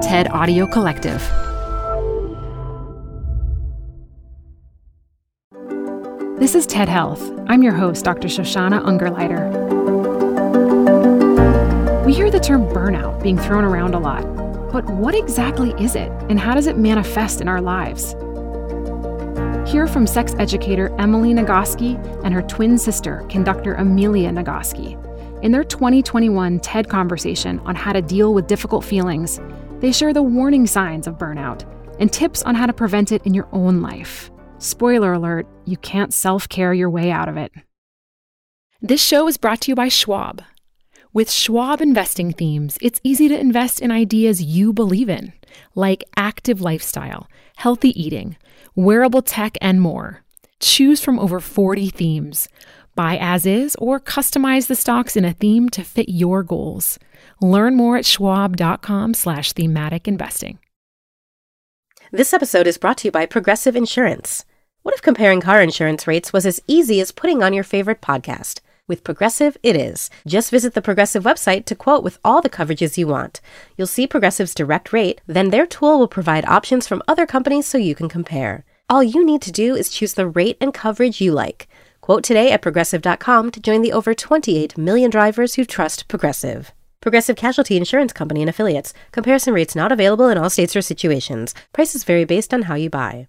TED Audio Collective. This is TED Health. I'm your host, Dr. Shoshana Ungerleider. We hear the term burnout being thrown around a lot, but what exactly is it, and how does it manifest in our lives? Hear from sex educator Emily Nagoski and her twin sister, conductor Amelia Nagoski. In their 2021 TED conversation on how to deal with difficult feelings, they share the warning signs of burnout and tips on how to prevent it in your own life. Spoiler alert, you can't self care your way out of it. This show is brought to you by Schwab. With Schwab investing themes, it's easy to invest in ideas you believe in, like active lifestyle, healthy eating, wearable tech, and more. Choose from over 40 themes. Buy as is or customize the stocks in a theme to fit your goals. Learn more at schwab.com slash thematic investing. This episode is brought to you by Progressive Insurance. What if comparing car insurance rates was as easy as putting on your favorite podcast? With Progressive, it is. Just visit the Progressive website to quote with all the coverages you want. You'll see Progressive's direct rate, then their tool will provide options from other companies so you can compare. All you need to do is choose the rate and coverage you like. Quote today at progressive.com to join the over 28 million drivers who trust Progressive. Progressive Casualty Insurance Company and affiliates. Comparison rates not available in all states or situations. Prices vary based on how you buy.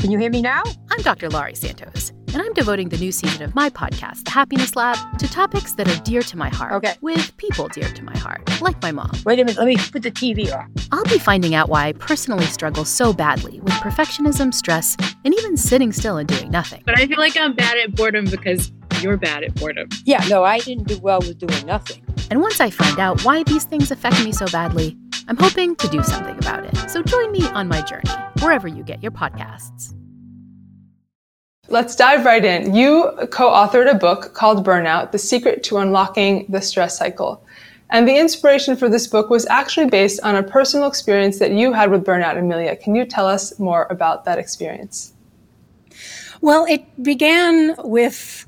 Can you hear me now? I'm Dr. Laurie Santos, and I'm devoting the new season of my podcast, The Happiness Lab, to topics that are dear to my heart. Okay. With people dear to my heart, like my mom. Wait a minute, let me put the TV on. I'll be finding out why I personally struggle so badly with perfectionism, stress, and even sitting still and doing nothing. But I feel like I'm bad at boredom because you're bad at boredom. Yeah, no, I didn't do well with doing nothing. And once I find out why these things affect me so badly, I'm hoping to do something about it. So join me on my journey, wherever you get your podcasts. Let's dive right in. You co authored a book called Burnout The Secret to Unlocking the Stress Cycle. And the inspiration for this book was actually based on a personal experience that you had with burnout, Amelia. Can you tell us more about that experience? Well, it began with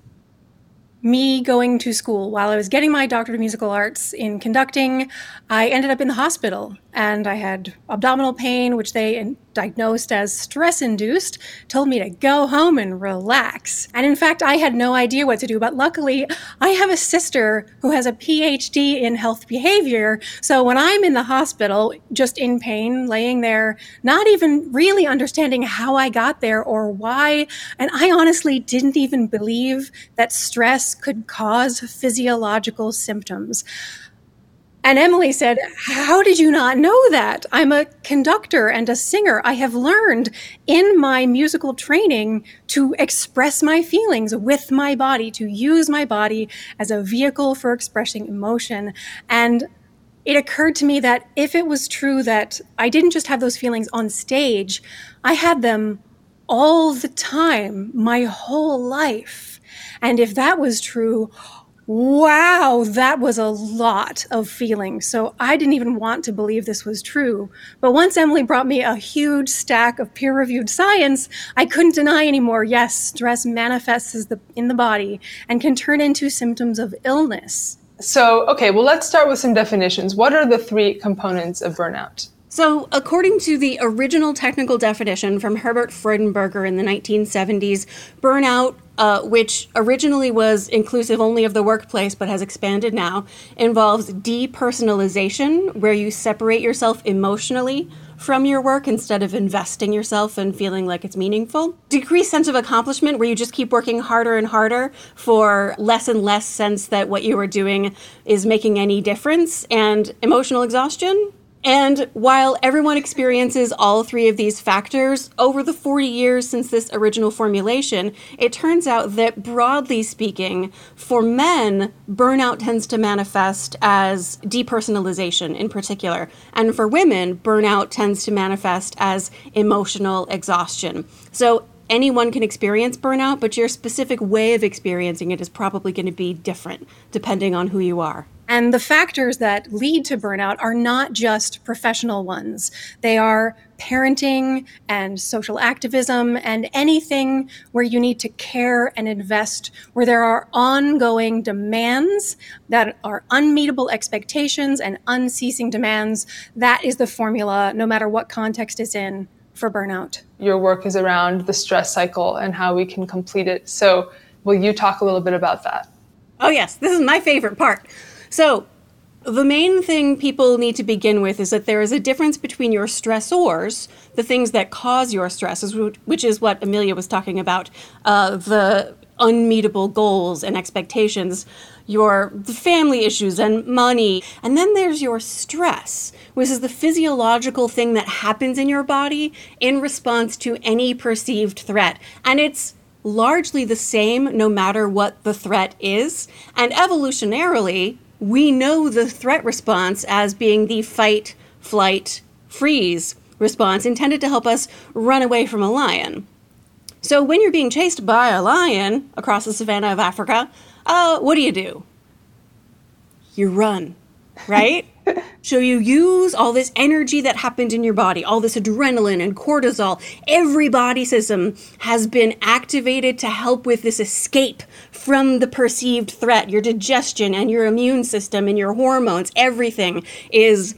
me going to school while I was getting my doctorate of musical arts in conducting. I ended up in the hospital and I had abdominal pain, which they diagnosed as stress induced, told me to go home and relax. And in fact, I had no idea what to do. But luckily, I have a sister who has a PhD in health behavior. So when I'm in the hospital, just in pain, laying there, not even really understanding how I got there or why, and I honestly didn't even believe that stress could cause physiological symptoms. And Emily said, How did you not know that? I'm a conductor and a singer. I have learned in my musical training to express my feelings with my body, to use my body as a vehicle for expressing emotion. And it occurred to me that if it was true that I didn't just have those feelings on stage, I had them all the time, my whole life. And if that was true, wow, that was a lot of feelings. So I didn't even want to believe this was true. But once Emily brought me a huge stack of peer reviewed science, I couldn't deny anymore. Yes, stress manifests the, in the body and can turn into symptoms of illness. So, okay, well, let's start with some definitions. What are the three components of burnout? So, according to the original technical definition from Herbert Freudenberger in the 1970s, burnout uh, which originally was inclusive only of the workplace but has expanded now, involves depersonalization, where you separate yourself emotionally from your work instead of investing yourself and feeling like it's meaningful. Decreased sense of accomplishment, where you just keep working harder and harder for less and less sense that what you are doing is making any difference. And emotional exhaustion, And while everyone experiences all three of these factors over the 40 years since this original formulation, it turns out that broadly speaking, for men, burnout tends to manifest as depersonalization in particular. And for women, burnout tends to manifest as emotional exhaustion. So anyone can experience burnout, but your specific way of experiencing it is probably going to be different depending on who you are. And the factors that lead to burnout are not just professional ones. They are parenting and social activism and anything where you need to care and invest, where there are ongoing demands that are unmeetable expectations and unceasing demands. That is the formula, no matter what context it's in, for burnout. Your work is around the stress cycle and how we can complete it. So, will you talk a little bit about that? Oh, yes, this is my favorite part. So, the main thing people need to begin with is that there is a difference between your stressors, the things that cause your stresses, which is what Amelia was talking about, uh, the unmeetable goals and expectations, your family issues and money. And then there's your stress, which is the physiological thing that happens in your body in response to any perceived threat. And it's largely the same no matter what the threat is. And evolutionarily, we know the threat response as being the fight, flight, freeze response intended to help us run away from a lion. So when you're being chased by a lion across the savannah of Africa, uh, what do you do? You run, right? so you use all this energy that happened in your body, all this adrenaline and cortisol. Every body system has been activated to help with this escape from the perceived threat. Your digestion and your immune system and your hormones, everything is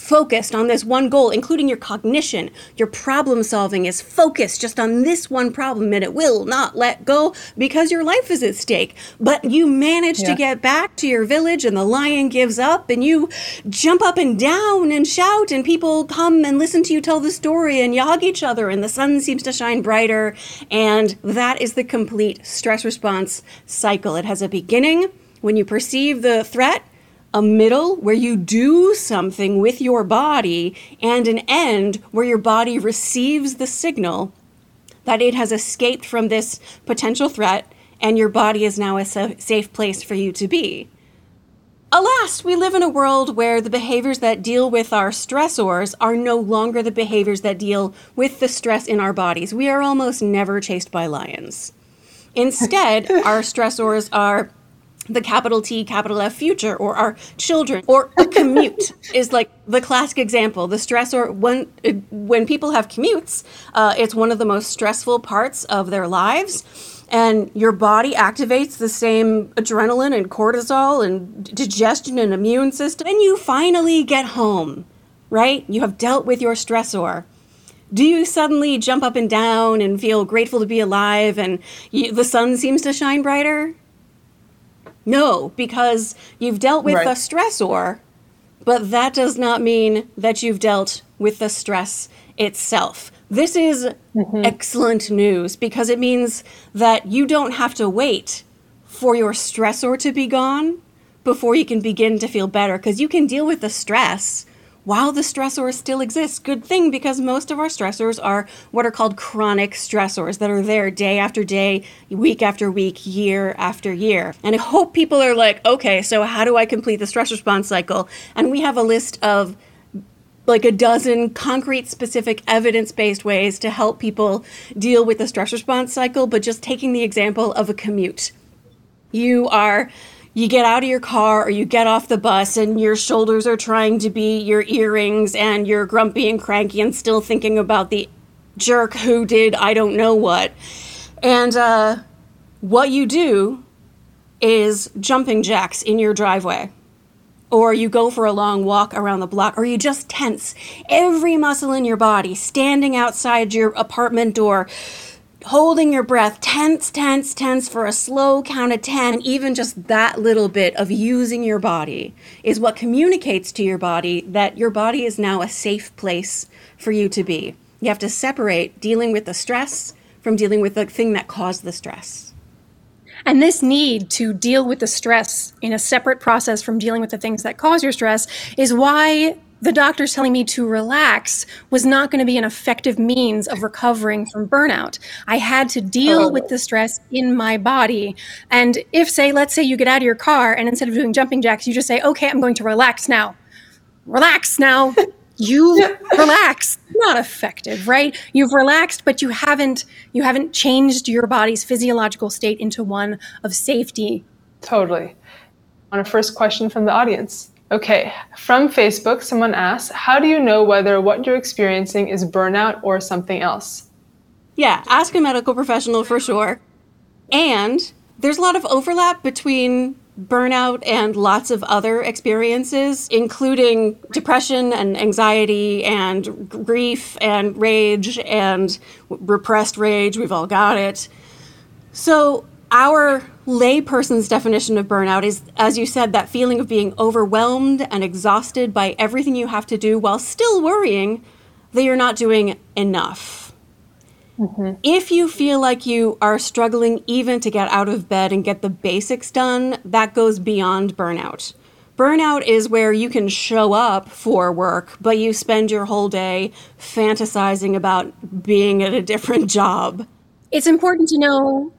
focused on this one goal, including your cognition. Your problem solving is focused just on this one problem and it will not let go because your life is at stake. But you manage yeah. to get back to your village and the lion gives up and you jump up and down and shout and people come and listen to you tell the story and you hug each other and the sun seems to shine brighter. And that is the complete stress response cycle. It has a beginning when you perceive the threat a middle where you do something with your body, and an end where your body receives the signal that it has escaped from this potential threat and your body is now a safe place for you to be. Alas, we live in a world where the behaviors that deal with our stressors are no longer the behaviors that deal with the stress in our bodies. We are almost never chased by lions. Instead, our stressors are the capital T, capital F future, or our children, or a commute is like the classic example. The stressor when when people have commutes, uh, it's one of the most stressful parts of their lives, and your body activates the same adrenaline and cortisol and digestion and immune system, and you finally get home, right? You have dealt with your stressor do you suddenly jump up and down and feel grateful to be alive and you, the sun seems to shine brighter? No, because you've dealt with right. the stressor, but that does not mean that you've dealt with the stress itself. This is mm-hmm. excellent news because it means that you don't have to wait for your stressor to be gone before you can begin to feel better because you can deal with the stress while the stressors still exist. Good thing because most of our stressors are what are called chronic stressors that are there day after day, week after week, year after year. And I hope people are like, okay, so how do I complete the stress response cycle? And we have a list of like a dozen concrete, specific, evidence based ways to help people deal with the stress response cycle, but just taking the example of a commute. You are you get out of your car or you get off the bus and your shoulders are trying to be your earrings and you're grumpy and cranky and still thinking about the jerk who did I don't know what. And uh, what you do is jumping jacks in your driveway. Or you go for a long walk around the block, or you just tense every muscle in your body, standing outside your apartment door, holding your breath, tense, tense, tense for a slow count of 10, and even just that little bit of using your body is what communicates to your body that your body is now a safe place for you to be. You have to separate dealing with the stress from dealing with the thing that caused the stress. And this need to deal with the stress in a separate process from dealing with the things that cause your stress is why the doctors telling me to relax was not going to be an effective means of recovering from burnout. I had to deal oh. with the stress in my body. And if, say, let's say you get out of your car and instead of doing jumping jacks, you just say, okay, I'm going to relax now. Relax now. you relax not effective right you've relaxed but you haven't you haven't changed your body's physiological state into one of safety totally on a first question from the audience Okay, from Facebook, someone asks, How do you know whether what you're experiencing is burnout or something else? Yeah, ask a medical professional for sure. And there's a lot of overlap between burnout and lots of other experiences, including depression and anxiety and grief and rage and repressed rage. We've all got it. So, our layperson's definition of burnout is, as you said, that feeling of being overwhelmed and exhausted by everything you have to do while still worrying that you're not doing enough. Mm-hmm. If you feel like you are struggling even to get out of bed and get the basics done, that goes beyond burnout. Burnout is where you can show up for work, but you spend your whole day fantasizing about being at a different job. It's important to know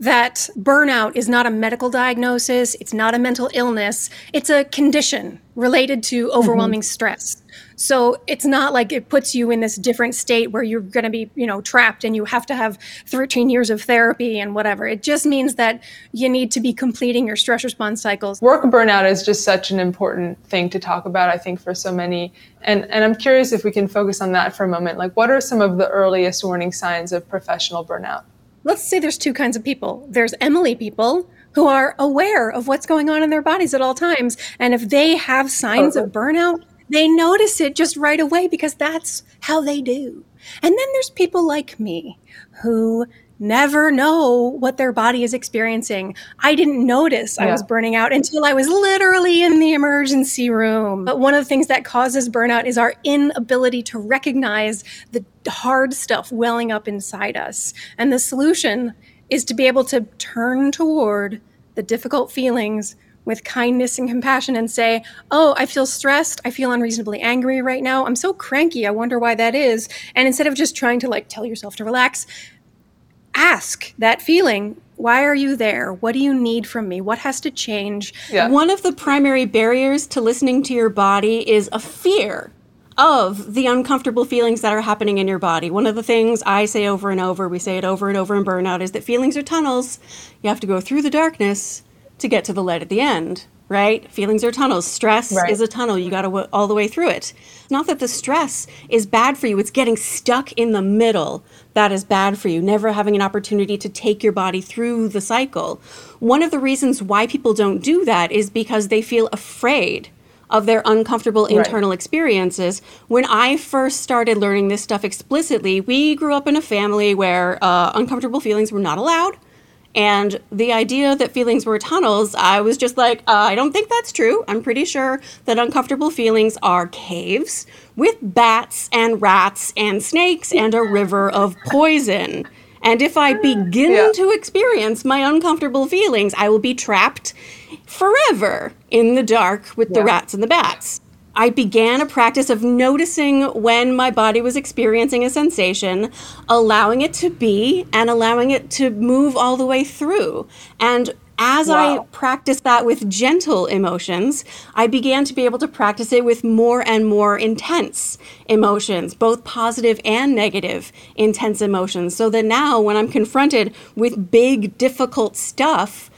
that burnout is not a medical diagnosis, it's not a mental illness, it's a condition related to overwhelming mm-hmm. stress. So it's not like it puts you in this different state where you're going to be, you know, trapped and you have to have 13 years of therapy and whatever. It just means that you need to be completing your stress response cycles. Work burnout is just such an important thing to talk about, I think, for so many. And and I'm curious if we can focus on that for a moment. Like what are some of the earliest warning signs of professional burnout? Let's say there's two kinds of people. There's Emily people who are aware of what's going on in their bodies at all times. And if they have signs of uh-huh. burnout, they notice it just right away because that's how they do. And then there's people like me who never know what their body is experiencing. I didn't notice yeah. I was burning out until I was literally in the emergency room. But one of the things that causes burnout is our inability to recognize the hard stuff welling up inside us. And the solution is to be able to turn toward the difficult feelings with kindness and compassion and say, Oh, I feel stressed. I feel unreasonably angry right now. I'm so cranky. I wonder why that is. And instead of just trying to like tell yourself to relax, ask that feeling why are you there? What do you need from me? What has to change? Yeah. One of the primary barriers to listening to your body is a fear of the uncomfortable feelings that are happening in your body. One of the things I say over and over, we say it over and over in burnout, is that feelings are tunnels. You have to go through the darkness to get to the light at the end right? Feelings are tunnels. Stress right. is a tunnel. You got to w- all the way through it. Not that the stress is bad for you. It's getting stuck in the middle that is bad for you. Never having an opportunity to take your body through the cycle. One of the reasons why people don't do that is because they feel afraid of their uncomfortable internal right. experiences. When I first started learning this stuff explicitly, we grew up in a family where uh, uncomfortable feelings were not allowed. And the idea that feelings were tunnels, I was just like, uh, I don't think that's true. I'm pretty sure that uncomfortable feelings are caves with bats and rats and snakes and a river of poison. And if I begin yeah. to experience my uncomfortable feelings, I will be trapped forever in the dark with yeah. the rats and the bats. I began a practice of noticing when my body was experiencing a sensation, allowing it to be, and allowing it to move all the way through. And as wow. I practiced that with gentle emotions, I began to be able to practice it with more and more intense emotions, both positive and negative intense emotions. So that now, when I'm confronted with big, difficult stuff,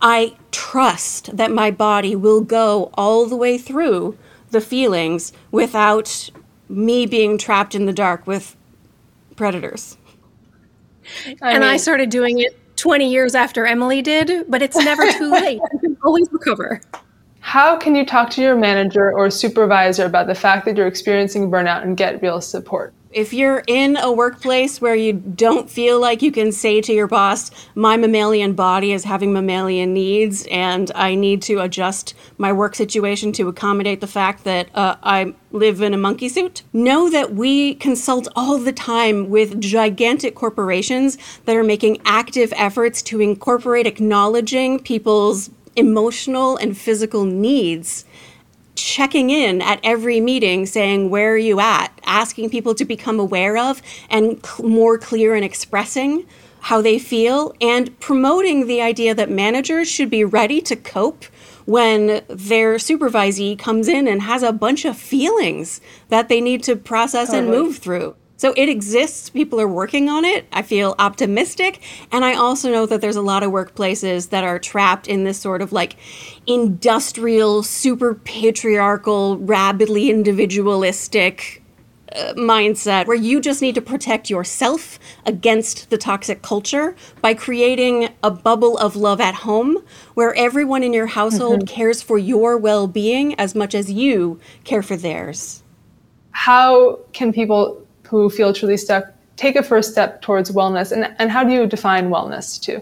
I trust that my body will go all the way through the feelings without me being trapped in the dark with predators. I and mean, I started doing it 20 years after Emily did, but it's never too late. You can always recover. How can you talk to your manager or supervisor about the fact that you're experiencing burnout and get real support? If you're in a workplace where you don't feel like you can say to your boss, my mammalian body is having mammalian needs and I need to adjust my work situation to accommodate the fact that uh, I live in a monkey suit, know that we consult all the time with gigantic corporations that are making active efforts to incorporate acknowledging people's emotional and physical needs checking in at every meeting saying where are you at asking people to become aware of and cl- more clear in expressing how they feel and promoting the idea that managers should be ready to cope when their supervisee comes in and has a bunch of feelings that they need to process totally. and move through so it exists. People are working on it. I feel optimistic. And I also know that there's a lot of workplaces that are trapped in this sort of like industrial, super patriarchal, rabidly individualistic uh, mindset where you just need to protect yourself against the toxic culture by creating a bubble of love at home where everyone in your household mm-hmm. cares for your well being as much as you care for theirs. How can people who feel truly stuck take a first step towards wellness? And, and how do you define wellness too?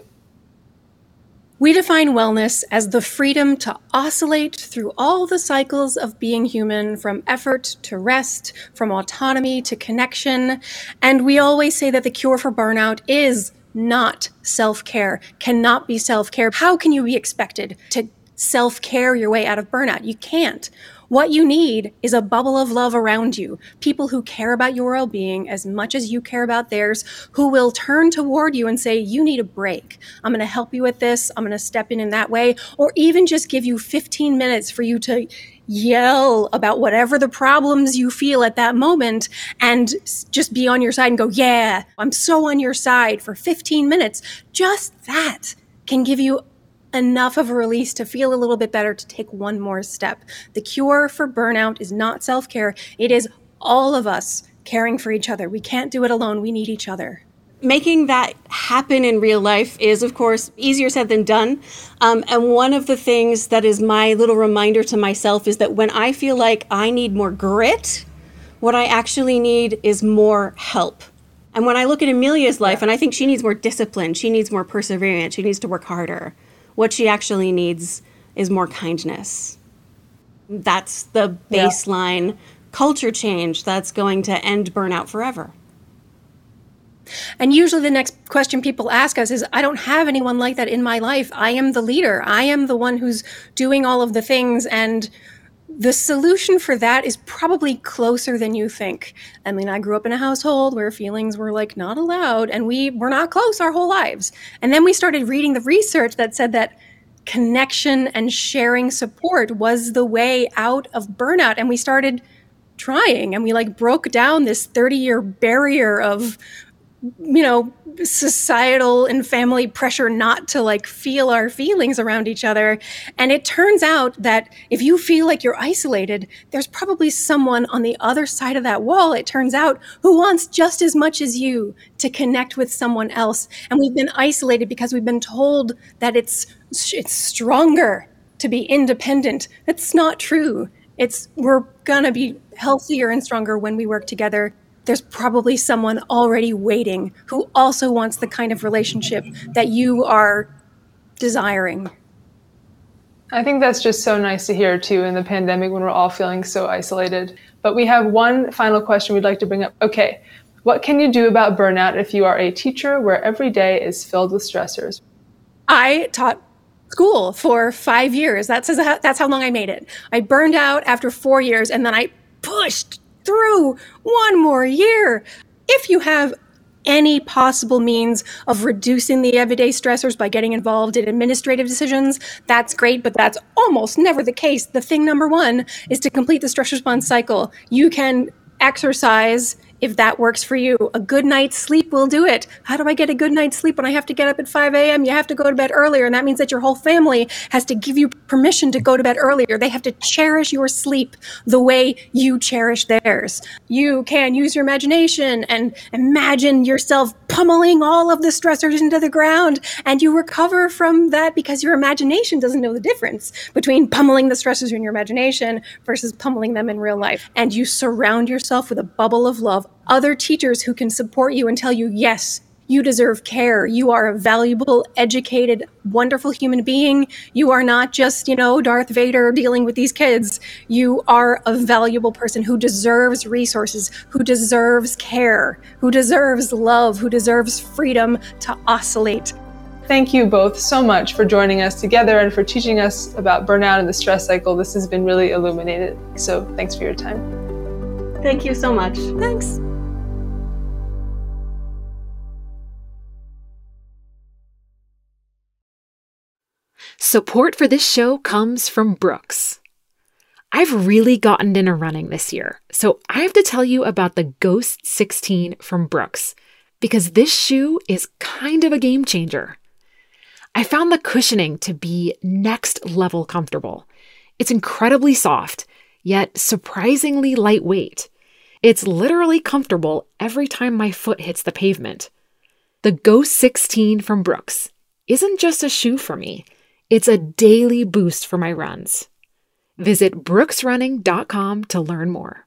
We define wellness as the freedom to oscillate through all the cycles of being human, from effort to rest, from autonomy to connection. And we always say that the cure for burnout is not self care, cannot be self care. How can you be expected to self care your way out of burnout? You can't. What you need is a bubble of love around you, people who care about your well being as much as you care about theirs, who will turn toward you and say, You need a break. I'm going to help you with this. I'm going to step in in that way, or even just give you 15 minutes for you to yell about whatever the problems you feel at that moment and just be on your side and go, Yeah, I'm so on your side for 15 minutes. Just that can give you enough of a release to feel a little bit better to take one more step. The cure for burnout is not self care, it is all of us caring for each other. We can't do it alone, we need each other. Making that happen in real life is, of course, easier said than done. Um, and one of the things that is my little reminder to myself is that when I feel like I need more grit, what I actually need is more help. And when I look at Amelia's life, and I think she needs more discipline, she needs more perseverance, she needs to work harder. What she actually needs is more kindness. That's the baseline yeah. culture change that's going to end burnout forever. And usually the next question people ask us is I don't have anyone like that in my life. I am the leader. I am the one who's doing all of the things and the solution for that is probably closer than you think. I mean, I grew up in a household where feelings were like not allowed and we were not close our whole lives. And then we started reading the research that said that connection and sharing support was the way out of burnout. And we started trying and we like broke down this 30 year barrier of you know societal and family pressure not to like feel our feelings around each other. And it turns out that if you feel like you're isolated there's probably someone on the other side of that wall it turns out who wants just as much as you to connect with someone else. And we've been isolated because we've been told that it's it's stronger to be independent. That's not true. It's we're gonna be healthier and stronger when we work together there's probably someone already waiting who also wants the kind of relationship that you are desiring. I think that's just so nice to hear too in the pandemic when we're all feeling so isolated. But we have one final question we'd like to bring up. Okay, what can you do about burnout if you are a teacher where every day is filled with stressors? I taught school for five years. That's, that's how long I made it. I burned out after four years and then I pushed through one more year. If you have any possible means of reducing the everyday stressors by getting involved in administrative decisions, that's great, but that's almost never the case. The thing number one is to complete the stress response cycle. You can exercise if that works for you. A good night's sleep will do it. How do I get a good night's sleep when I have to get up at 5 a.m.? You have to go to bed earlier, and that means that your whole family has to give you permission to go to bed earlier. They have to cherish your sleep the way you cherish theirs. You can use your imagination and imagine yourself pummeling all of the stressors into the ground, and you recover from that because your imagination doesn't know the difference between pummeling the stressors in your imagination versus pummeling them in real life. And you surround yourself with a bubble of love other teachers who can support you and tell you, yes, you deserve care. You are a valuable, educated, wonderful human being. You are not just, you know, Darth Vader dealing with these kids. You are a valuable person who deserves resources, who deserves care, who deserves love, who deserves freedom to oscillate. Thank you both so much for joining us together and for teaching us about burnout and the stress cycle. This has been really illuminated. So thanks for your time. Thank you so much. Thanks. Support for this show comes from Brooks. I've really gotten into running this year, so I have to tell you about the Ghost 16 from Brooks because this shoe is kind of a game changer. I found the cushioning to be next level comfortable. It's incredibly soft, yet surprisingly lightweight. It's literally comfortable every time my foot hits the pavement. The Ghost 16 from Brooks isn't just a shoe for me, it's a daily boost for my runs. Visit brooksrunning.com to learn more.